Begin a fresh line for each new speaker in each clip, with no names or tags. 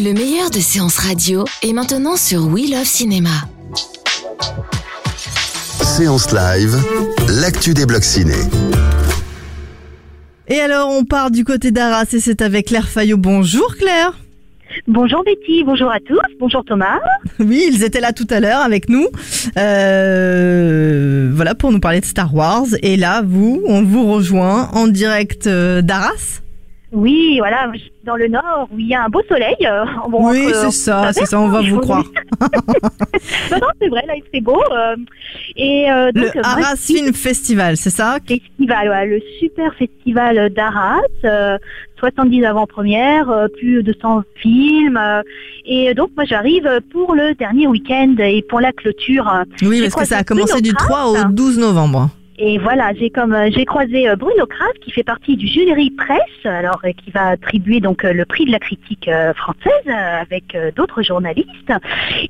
Le meilleur de séances radio est maintenant sur We Love Cinéma.
Séance live, l'actu des blocs ciné.
Et alors, on part du côté d'Arras et c'est avec Claire Fayot. Bonjour Claire.
Bonjour Betty, bonjour à tous, bonjour Thomas.
Oui, ils étaient là tout à l'heure avec nous. Euh, voilà, pour nous parler de Star Wars. Et là, vous, on vous rejoint en direct euh, d'Arras.
Oui, voilà, dans le nord où il y a un beau soleil. euh, bon,
oui, c'est ça, c'est ça, on va vous croire.
non, non, c'est vrai, là, il fait beau. euh, et euh, donc,
Le
euh,
Arras Film Festival, c'est ça?
Festival, ouais, le super festival d'Arras, euh, 70 avant-premières, euh, plus de 100 films. euh, et donc, moi, j'arrive pour le dernier week-end et pour la clôture. euh,
Oui, parce que ça a commencé du
Bruno
3 au
Kras.
12 novembre.
Et voilà, j'ai comme euh, j'ai croisé euh, Bruno Kras qui fait partie du jury presse, alors euh, qui va attribuer donc le prix de la critique française avec d'autres journalistes.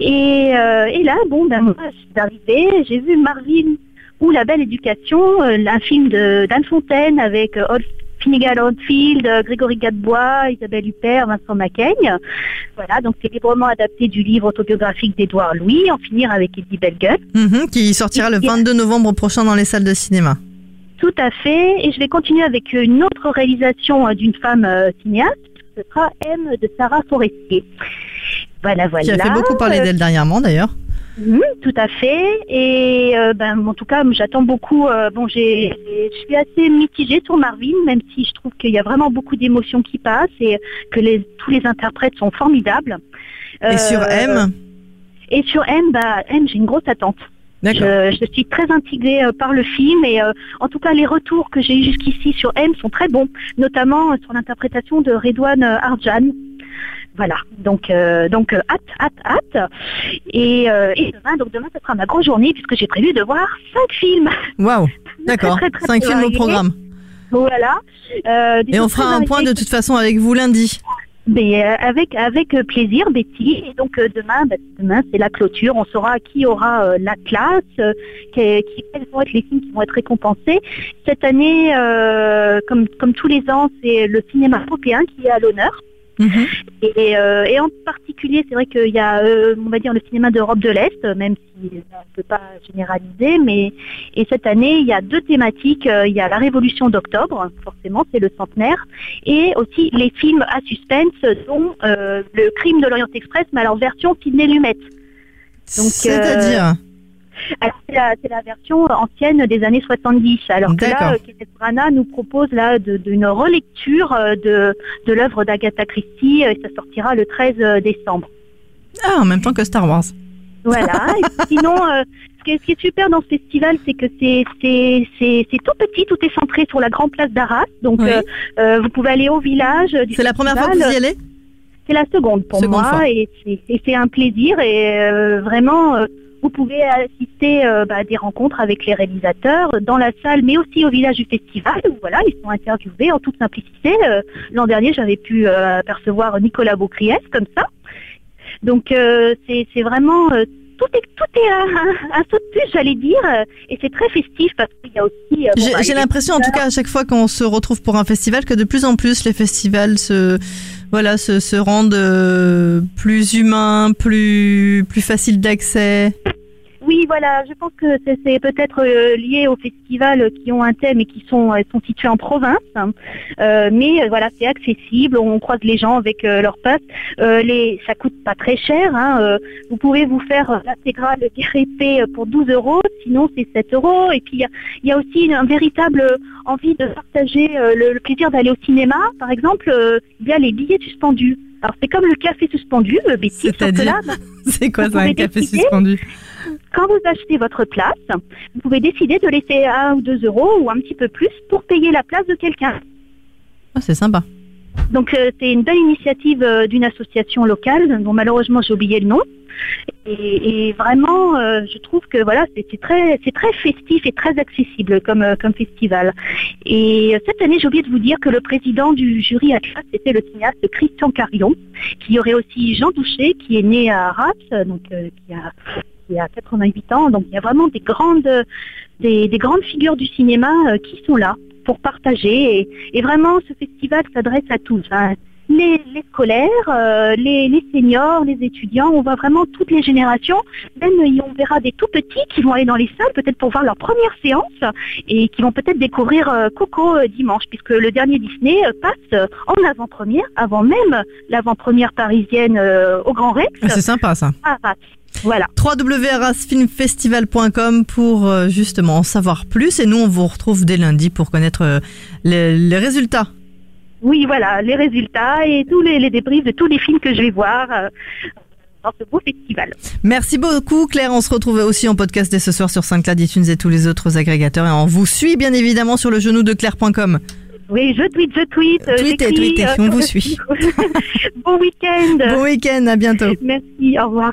Et, et là, bon, ben moi, je suis arrivée, j'ai vu Marvin ou La Belle Éducation, un film d'Anne Fontaine avec Old- Finnegan Oldfield, euh, Grégory Gadebois, Isabelle Huppert, Vincent Macaigne. Voilà, donc c'est librement adapté du livre autobiographique d'Édouard Louis, En finir avec Eddie Bellegueule.
Mhm, qui sortira le 22 novembre prochain dans les salles de cinéma.
Tout à fait. Et je vais continuer avec une autre réalisation euh, d'une femme euh, cinéaste. Ce sera M de Sarah Forestier. Voilà, voilà.
Qui a fait beaucoup parler d'elle dernièrement d'ailleurs.
Tout à fait. Et euh, ben, en tout cas, j'attends beaucoup. euh, bon, j'ai, je suis assez mitigée sur Marvin, même si je trouve qu'il y a vraiment beaucoup d'émotions qui passent et que les, tous les interprètes sont formidables.
Et sur
Euh,
M?
Et sur M, bah, M, j'ai une grosse attente. Je, je suis très intriguée par le film et euh, en tout cas les retours que j'ai eu jusqu'ici sur M sont très bons, notamment sur l'interprétation de Redouane Arjan. Voilà, donc euh, donc euh, hâte, hâte, hâte. Et, euh, et demain, donc demain, ce sera ma grosse journée puisque j'ai prévu de voir cinq films.
Waouh, d'accord. 5 films au programme.
Voilà.
Et on fera un point de toute façon avec vous lundi.
Mais, euh, avec avec plaisir, Betty. Et donc demain, bah, demain c'est la clôture. On saura qui aura euh, la classe, euh, qui, qui- quels vont être les films qui vont être récompensés. Cette année, euh, comme comme tous les ans, c'est le cinéma européen qui est à l'honneur.
Mhm.
Et, euh, et en particulier, c'est vrai qu'il y a, euh, on va dire, le cinéma d'Europe de l'Est, même si on ne peut pas généraliser, mais et cette année, il y a deux thématiques. Euh, Il y a la Révolution d'octobre, forcément, c'est le centenaire, et aussi les films à suspense, dont euh, le Crime de l'Orient Express, mais alors version Sidney Lumet.
C'est-à-dire?
C'est la, c'est la version ancienne des années 70. Alors que là, euh, Kenneth Branagh nous propose là d'une relecture euh, de, de l'œuvre d'Agatha Christie. euh, et ça sortira le 13 décembre.
Ah, en même temps que Star Wars.
Voilà. Et sinon, euh, ce, qui est, ce qui est super dans ce festival, c'est que c'est c'est- c'est- c'est tout petit, tout est centré sur la grande place d'Arras. Donc,
Oui.
euh, vous pouvez aller au village.
C'est la première fois que vous y allez?
C'est la seconde pour
Seconde
moi
fois.
et c'est- un plaisir et euh, vraiment vous pouvez assister euh, bah, à des rencontres avec les réalisateurs dans la salle mais aussi au village du festival où voilà ils sont interviewés en toute simplicité. Euh, L'an dernier j'avais pu euh, apercevoir Nicolas Beaucriès comme ça. Donc c'est vraiment tout est tout est un, un saut de plus j'allais dire et c'est très festif parce qu'il y a aussi bon,
J'ai
bah,
l'impression, en tout cas, à chaque fois qu'on se retrouve pour un festival, que de plus en plus les festivals se, voilà, se, se rendent euh, plus humains, plus, plus faciles d'accès.
Oui, voilà, je pense que c'est c'est peut-être euh, lié aux festivals qui ont un thème et qui sont, euh, sont situés en province. hein. Euh, mais voilà, c'est accessible, on croise les gens avec euh, leur passe. Euh, les, ça coûte pas très cher. hein. Vous pouvez vous faire l'intégrale épée pour 12 euros, sinon c'est 7 euros. Et puis il y a, aussi une, un véritable envie de partager le, le plaisir d'aller au cinéma. Par exemple, euh, il y a les billets suspendus. Alors c'est comme le café suspendu,
C'est-à-dire
là, bah,
C'est quoi ça, un café suspendu?
Quand vous achetez votre place, vous pouvez décider de laisser un ou deux euros ou un petit peu plus pour payer la place de quelqu'un.
Ah, C'est sympa.
Donc euh, c'est une belle initiative euh, d'une association locale dont malheureusement j'ai oublié le nom. Et, et vraiment, euh, je trouve que voilà, c'est très, c'est très festif et très accessible comme comme festival. Et cette année, j'ai oublié de vous dire que le président du jury Atlas c'était le cinéaste Christian Carion, qui y aurait aussi Jean Douché, qui est né à Arras, donc qui a qui a 88 ans. Donc il y a vraiment des grandes des, des grandes figures du cinéma euh, qui sont là pour partager. Et, et vraiment, ce festival s'adresse à tous. hein. Les, les scolaires, euh, les, les seniors, les étudiants, on voit vraiment toutes les générations. Même on verra des tout petits qui vont aller dans les salles peut-être pour voir leur première séance et qui vont peut-être découvrir euh, Coco euh, dimanche puisque le dernier Disney passe en avant-première, avant même l'avant-première parisienne au Grand Rex.
Ah, C'est sympa ça.
à Arras. Voilà.
www.rasfilmfestival.com pour euh, justement en savoir plus et nous on vous retrouve dès lundi pour connaître euh, les, les résultats.
Oui, voilà, les résultats et tous les, les débriefs de tous les films que je vais voir euh, dans ce beau festival.
Merci beaucoup Claire, on se retrouve aussi en podcast dès ce soir sur SoundCloud, iTunes et tous les autres agrégateurs et on vous suit bien évidemment sur le genou de Claire.com.
Oui, je tweet, je tweet. euh,
Tweetez, on vous suit.
bon week-end.
Bon week-end, à bientôt.
Merci, au revoir.